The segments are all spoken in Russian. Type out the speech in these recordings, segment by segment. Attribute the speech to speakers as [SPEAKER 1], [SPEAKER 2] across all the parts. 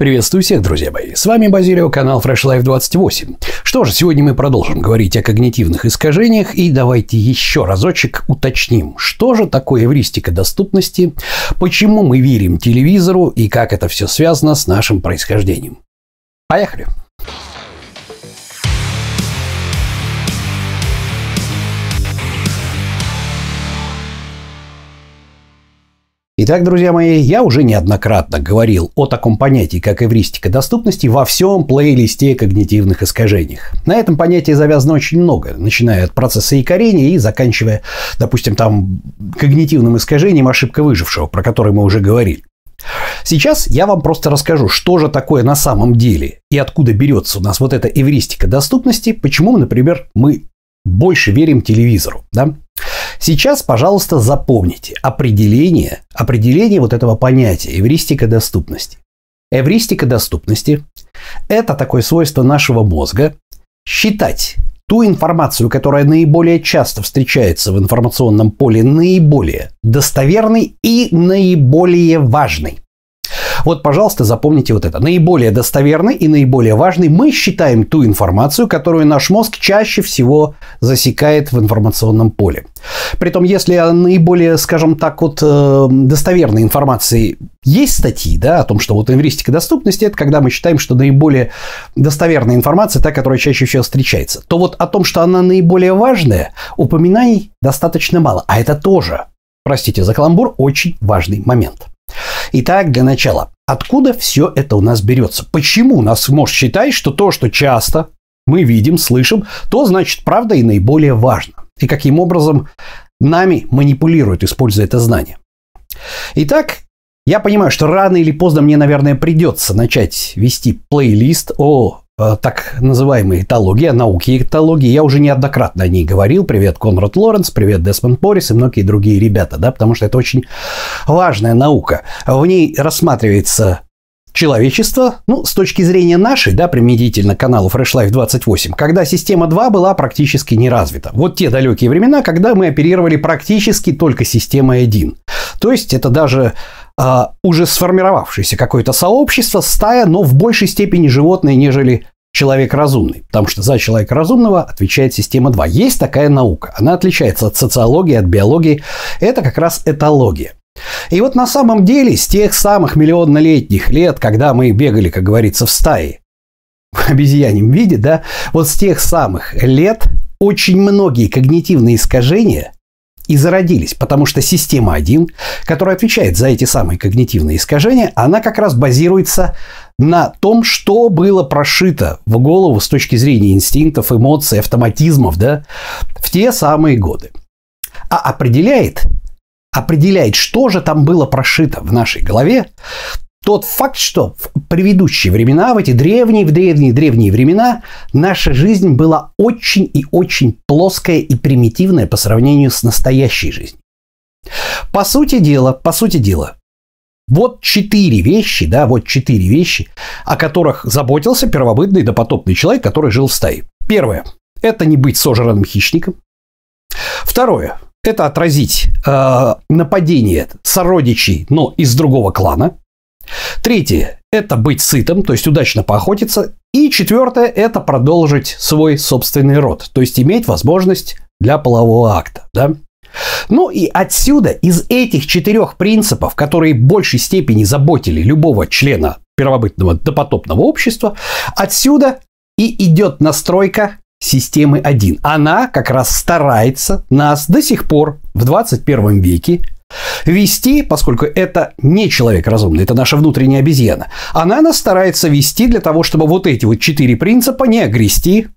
[SPEAKER 1] Приветствую всех, друзья мои. С вами Базилио, канал Fresh Life 28. Что же, сегодня мы продолжим говорить о когнитивных искажениях и давайте еще разочек уточним, что же такое эвристика доступности, почему мы верим телевизору и как это все связано с нашим происхождением. Поехали! Итак, друзья мои, я уже неоднократно говорил о таком понятии, как эвристика доступности во всем плейлисте когнитивных искажениях. На этом понятии завязано очень много, начиная от процесса якорения и заканчивая, допустим, там когнитивным искажением ошибка выжившего, про который мы уже говорили. Сейчас я вам просто расскажу, что же такое на самом деле и откуда берется у нас вот эта эвристика доступности, почему, например, мы больше верим телевизору. Да? Сейчас, пожалуйста, запомните определение, определение вот этого понятия эвристика доступности. Эвристика доступности – это такое свойство нашего мозга считать ту информацию, которая наиболее часто встречается в информационном поле, наиболее достоверной и наиболее важной. Вот, пожалуйста, запомните вот это. Наиболее достоверный и наиболее важный мы считаем ту информацию, которую наш мозг чаще всего засекает в информационном поле. Притом, если наиболее, скажем так, вот э, достоверной информации есть статьи, да, о том, что вот эвристика доступности, это когда мы считаем, что наиболее достоверная информация та, которая чаще всего встречается, то вот о том, что она наиболее важная, упоминаний достаточно мало. А это тоже, простите за каламбур, очень важный момент. Итак, для начала, откуда все это у нас берется? Почему нас может считать, что то, что часто мы видим, слышим, то значит правда и наиболее важно? И каким образом нами манипулируют, используя это знание? Итак, я понимаю, что рано или поздно мне, наверное, придется начать вести плейлист о так называемой этологии, о науке этологии. Я уже неоднократно о ней говорил. Привет, Конрад Лоренс, привет, Десмонд Порис и многие другие ребята, да, потому что это очень важная наука. В ней рассматривается человечество, ну, с точки зрения нашей, да, применительно каналу Fresh Life 28, когда система 2 была практически не развита. Вот те далекие времена, когда мы оперировали практически только системой 1. То есть это даже а, уже сформировавшееся какое-то сообщество, стая, но в большей степени животное, нежели человек разумный. Потому что за человека разумного отвечает система 2. Есть такая наука. Она отличается от социологии, от биологии. Это как раз этология. И вот на самом деле с тех самых миллионнолетних лет, когда мы бегали, как говорится, в стае, в обезьяньем виде, да, вот с тех самых лет очень многие когнитивные искажения и зародились, потому что система 1, которая отвечает за эти самые когнитивные искажения, она как раз базируется на том, что было прошито в голову с точки зрения инстинктов, эмоций, автоматизмов, да, в те самые годы. А определяет, определяет, что же там было прошито в нашей голове, тот факт, что в предыдущие времена, в эти древние, в древние, древние времена, наша жизнь была очень и очень плоская и примитивная по сравнению с настоящей жизнью. По сути дела, по сути дела, вот четыре вещи, да, вот четыре вещи, о которых заботился первобытный допотопный человек, который жил в стае. Первое – это не быть сожранным хищником. Второе – это отразить э, нападение сородичей, но из другого клана. Третье – это быть сытым, то есть удачно поохотиться. И четвертое – это продолжить свой собственный род, то есть иметь возможность для полового акта. Да? Ну и отсюда, из этих четырех принципов, которые в большей степени заботили любого члена первобытного допотопного общества, отсюда и идет настройка системы 1. Она как раз старается нас до сих пор в 21 веке Вести, поскольку это не человек разумный, это наша внутренняя обезьяна, она нас старается вести для того, чтобы вот эти вот четыре принципа не огрести,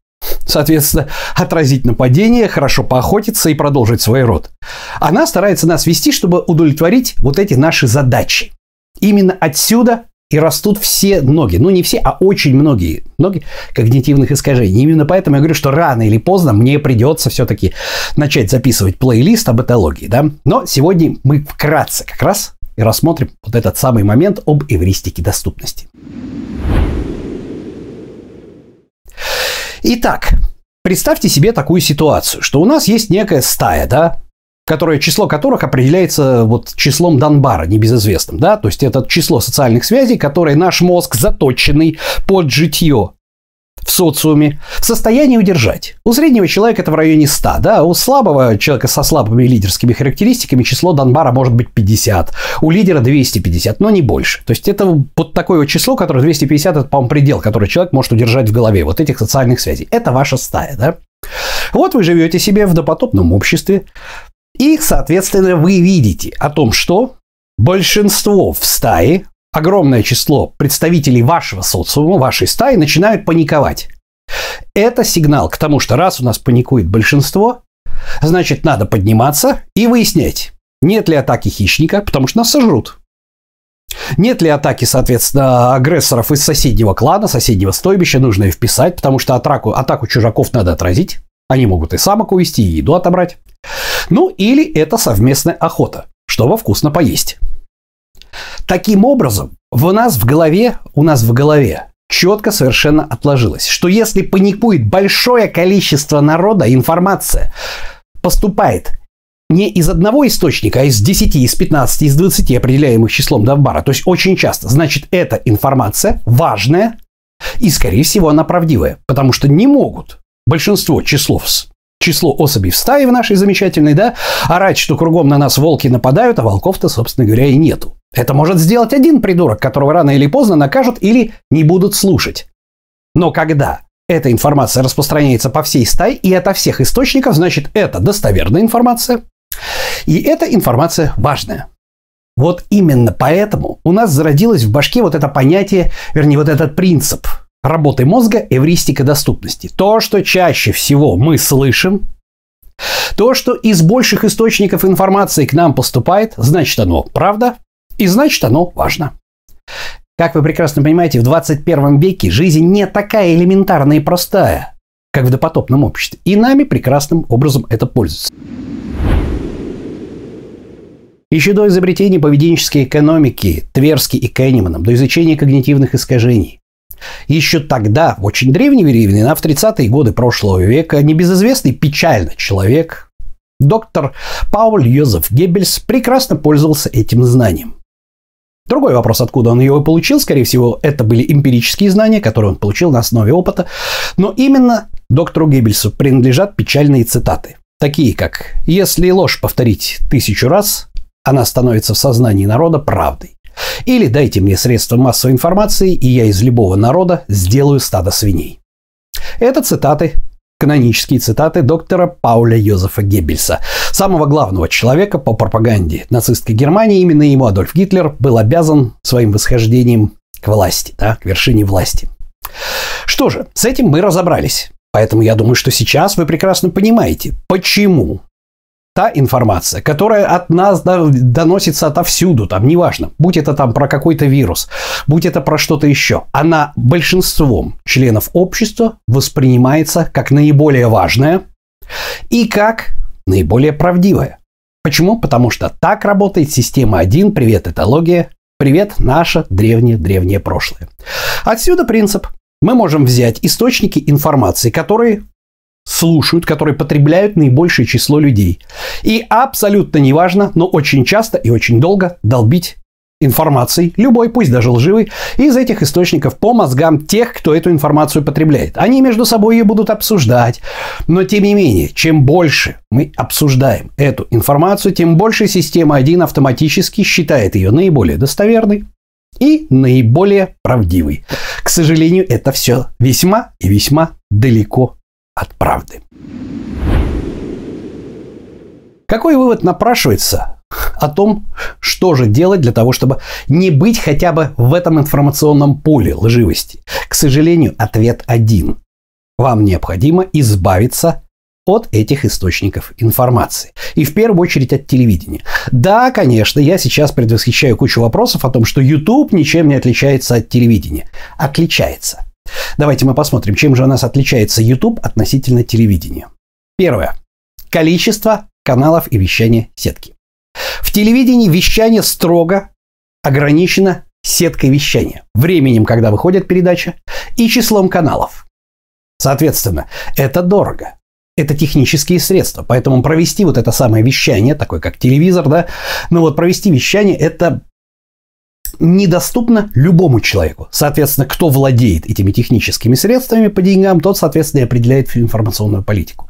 [SPEAKER 1] соответственно, отразить нападение, хорошо поохотиться и продолжить свой род. Она старается нас вести, чтобы удовлетворить вот эти наши задачи. Именно отсюда и растут все ноги. Ну, не все, а очень многие ноги когнитивных искажений. Именно поэтому я говорю, что рано или поздно мне придется все-таки начать записывать плейлист об этологии. Да? Но сегодня мы вкратце как раз и рассмотрим вот этот самый момент об эвристике доступности. Итак, представьте себе такую ситуацию, что у нас есть некая стая, да, которое число которых определяется вот числом Донбара, небезызвестным, да, то есть это число социальных связей, которые наш мозг заточенный под житье в социуме в состоянии удержать. У среднего человека это в районе 100, да, у слабого человека со слабыми лидерскими характеристиками число Донбара может быть 50, у лидера 250, но не больше. То есть это вот такое вот число, которое 250, это, по-моему, предел, который человек может удержать в голове, вот этих социальных связей. Это ваша стая, да. Вот вы живете себе в допотопном обществе, и, соответственно, вы видите о том, что большинство в стае, огромное число представителей вашего социума, вашей стаи начинают паниковать. Это сигнал к тому, что раз у нас паникует большинство, значит, надо подниматься и выяснять, нет ли атаки хищника, потому что нас сожрут. Нет ли атаки, соответственно, агрессоров из соседнего клана, соседнего стойбища, нужно и вписать, потому что атаку, атаку чужаков надо отразить. Они могут и самок увести, и еду отобрать. Ну или это совместная охота, чтобы вкусно поесть. Таким образом, у нас в голове, у нас в голове четко совершенно отложилось, что если паникует большое количество народа, информация поступает не из одного источника, а из 10, из 15, из 20 определяемых числом Давбара, то есть очень часто, значит, эта информация важная и, скорее всего, она правдивая, потому что не могут большинство числов число особей в стае в нашей замечательной, да, орать, что кругом на нас волки нападают, а волков-то, собственно говоря, и нету. Это может сделать один придурок, которого рано или поздно накажут или не будут слушать. Но когда эта информация распространяется по всей стае и от всех источников, значит, это достоверная информация, и эта информация важная. Вот именно поэтому у нас зародилось в башке вот это понятие, вернее, вот этот принцип – работы мозга эвристика доступности. То, что чаще всего мы слышим, то, что из больших источников информации к нам поступает, значит оно правда, и значит оно важно. Как вы прекрасно понимаете, в 21 веке жизнь не такая элементарная и простая, как в допотопном обществе. И нами прекрасным образом это пользуется. Еще до изобретения поведенческой экономики Тверски и Кенниманом, до изучения когнитивных искажений, еще тогда, в очень древние времена, в 30-е годы прошлого века, небезызвестный печально человек, доктор Пауль Йозеф Геббельс, прекрасно пользовался этим знанием. Другой вопрос, откуда он его получил, скорее всего, это были эмпирические знания, которые он получил на основе опыта. Но именно доктору Геббельсу принадлежат печальные цитаты, такие как «Если ложь повторить тысячу раз, она становится в сознании народа правдой». Или дайте мне средства массовой информации, и я из любого народа сделаю стадо свиней. Это цитаты канонические цитаты доктора Пауля Йозефа Геббельса, самого главного человека по пропаганде нацистской Германии. Именно ему Адольф Гитлер был обязан своим восхождением к власти, да, к вершине власти. Что же, с этим мы разобрались. Поэтому я думаю, что сейчас вы прекрасно понимаете, почему та информация, которая от нас доносится отовсюду, там неважно, будь это там про какой-то вирус, будь это про что-то еще, она большинством членов общества воспринимается как наиболее важная и как наиболее правдивая. Почему? Потому что так работает система 1, привет этология, привет наше древнее-древнее прошлое. Отсюда принцип. Мы можем взять источники информации, которые слушают, которые потребляют наибольшее число людей. И абсолютно неважно, но очень часто и очень долго долбить информацией, любой, пусть даже лживый, из этих источников по мозгам тех, кто эту информацию потребляет. Они между собой ее будут обсуждать. Но тем не менее, чем больше мы обсуждаем эту информацию, тем больше система 1 автоматически считает ее наиболее достоверной и наиболее правдивой. К сожалению, это все весьма и весьма далеко от правды. Какой вывод напрашивается о том, что же делать для того, чтобы не быть хотя бы в этом информационном поле лживости? К сожалению, ответ один. Вам необходимо избавиться от этих источников информации. И в первую очередь от телевидения. Да, конечно, я сейчас предвосхищаю кучу вопросов о том, что YouTube ничем не отличается от телевидения. Отличается. Давайте мы посмотрим, чем же у нас отличается YouTube относительно телевидения. Первое. Количество каналов и вещания сетки. В телевидении вещание строго ограничено сеткой вещания, временем, когда выходит передача, и числом каналов. Соответственно, это дорого. это технические средства. Поэтому провести вот это самое вещание, такое как телевизор, да, но вот провести вещание – это недоступно любому человеку. Соответственно, кто владеет этими техническими средствами по деньгам, тот, соответственно, и определяет информационную политику.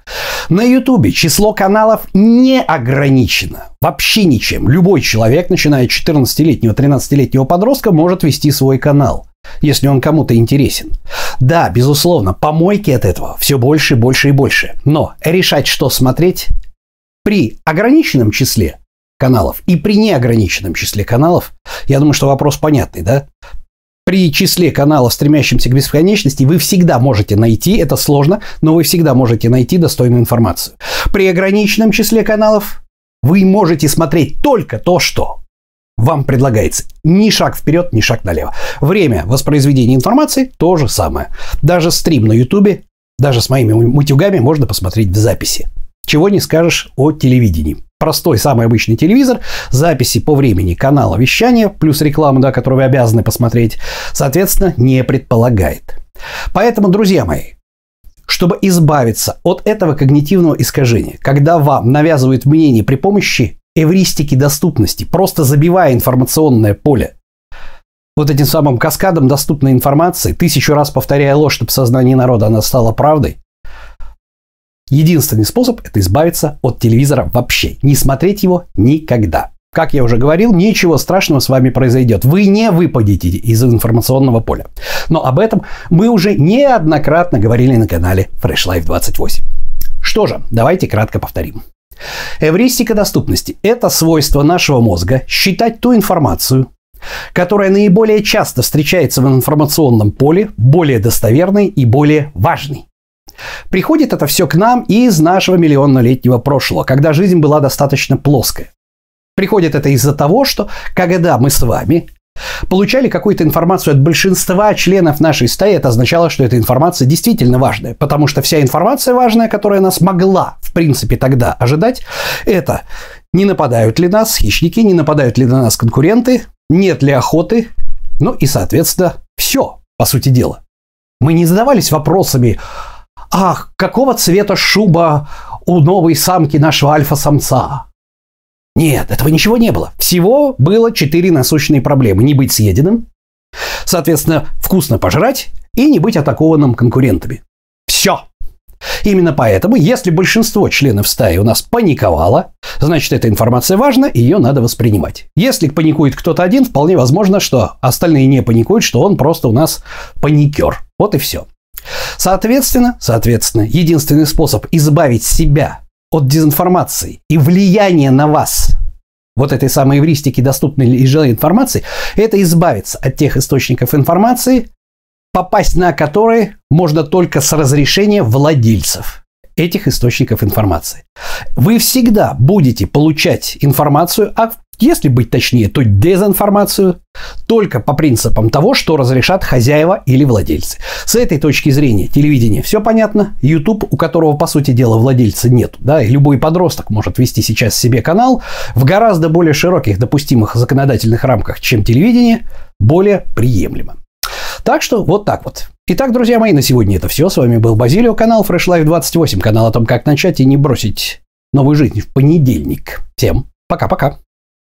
[SPEAKER 1] На Ютубе число каналов не ограничено. Вообще ничем. Любой человек, начиная с 14-летнего, 13-летнего подростка, может вести свой канал если он кому-то интересен. Да, безусловно, помойки от этого все больше, больше и больше. Но решать, что смотреть, при ограниченном числе каналов и при неограниченном числе каналов, я думаю, что вопрос понятный, да? При числе каналов, стремящимся к бесконечности, вы всегда можете найти, это сложно, но вы всегда можете найти достойную информацию. При ограниченном числе каналов вы можете смотреть только то, что вам предлагается. Ни шаг вперед, ни шаг налево. Время воспроизведения информации то же самое. Даже стрим на ютубе, даже с моими мутюгами можно посмотреть в записи. Чего не скажешь о телевидении простой, самый обычный телевизор, записи по времени канала вещания, плюс реклама, да, которую вы обязаны посмотреть, соответственно, не предполагает. Поэтому, друзья мои, чтобы избавиться от этого когнитивного искажения, когда вам навязывают мнение при помощи эвристики доступности, просто забивая информационное поле вот этим самым каскадом доступной информации, тысячу раз повторяя ложь, чтобы в сознании народа она стала правдой, Единственный способ – это избавиться от телевизора вообще. Не смотреть его никогда. Как я уже говорил, ничего страшного с вами произойдет. Вы не выпадете из информационного поля. Но об этом мы уже неоднократно говорили на канале Fresh Life 28. Что же, давайте кратко повторим. Эвристика доступности – это свойство нашего мозга считать ту информацию, которая наиболее часто встречается в информационном поле, более достоверной и более важной. Приходит это все к нам из нашего миллионнолетнего прошлого, когда жизнь была достаточно плоская. Приходит это из-за того, что когда мы с вами получали какую-то информацию от большинства членов нашей стаи, это означало, что эта информация действительно важная, потому что вся информация важная, которая нас могла, в принципе, тогда ожидать, это не нападают ли нас хищники, не нападают ли на нас конкуренты, нет ли охоты, ну и, соответственно, все, по сути дела. Мы не задавались вопросами, Ах, какого цвета шуба у новой самки нашего альфа-самца? Нет, этого ничего не было. Всего было четыре насущные проблемы. Не быть съеденным, соответственно, вкусно пожрать и не быть атакованным конкурентами. Все. Именно поэтому, если большинство членов стаи у нас паниковало, значит, эта информация важна, и ее надо воспринимать. Если паникует кто-то один, вполне возможно, что остальные не паникуют, что он просто у нас паникер. Вот и все. Соответственно, соответственно, единственный способ избавить себя от дезинформации и влияния на вас вот этой самой эвристики, доступной и желанной информации, это избавиться от тех источников информации, попасть на которые можно только с разрешения владельцев этих источников информации. Вы всегда будете получать информацию о если быть точнее, то дезинформацию только по принципам того, что разрешат хозяева или владельцы. С этой точки зрения телевидение все понятно. YouTube, у которого, по сути дела, владельца нет. Да, и любой подросток может вести сейчас себе канал в гораздо более широких допустимых законодательных рамках, чем телевидение, более приемлемо. Так что вот так вот. Итак, друзья мои, на сегодня это все. С вами был Базилио, канал Fresh Life 28, канал о том, как начать и не бросить новую жизнь в понедельник. Всем пока-пока.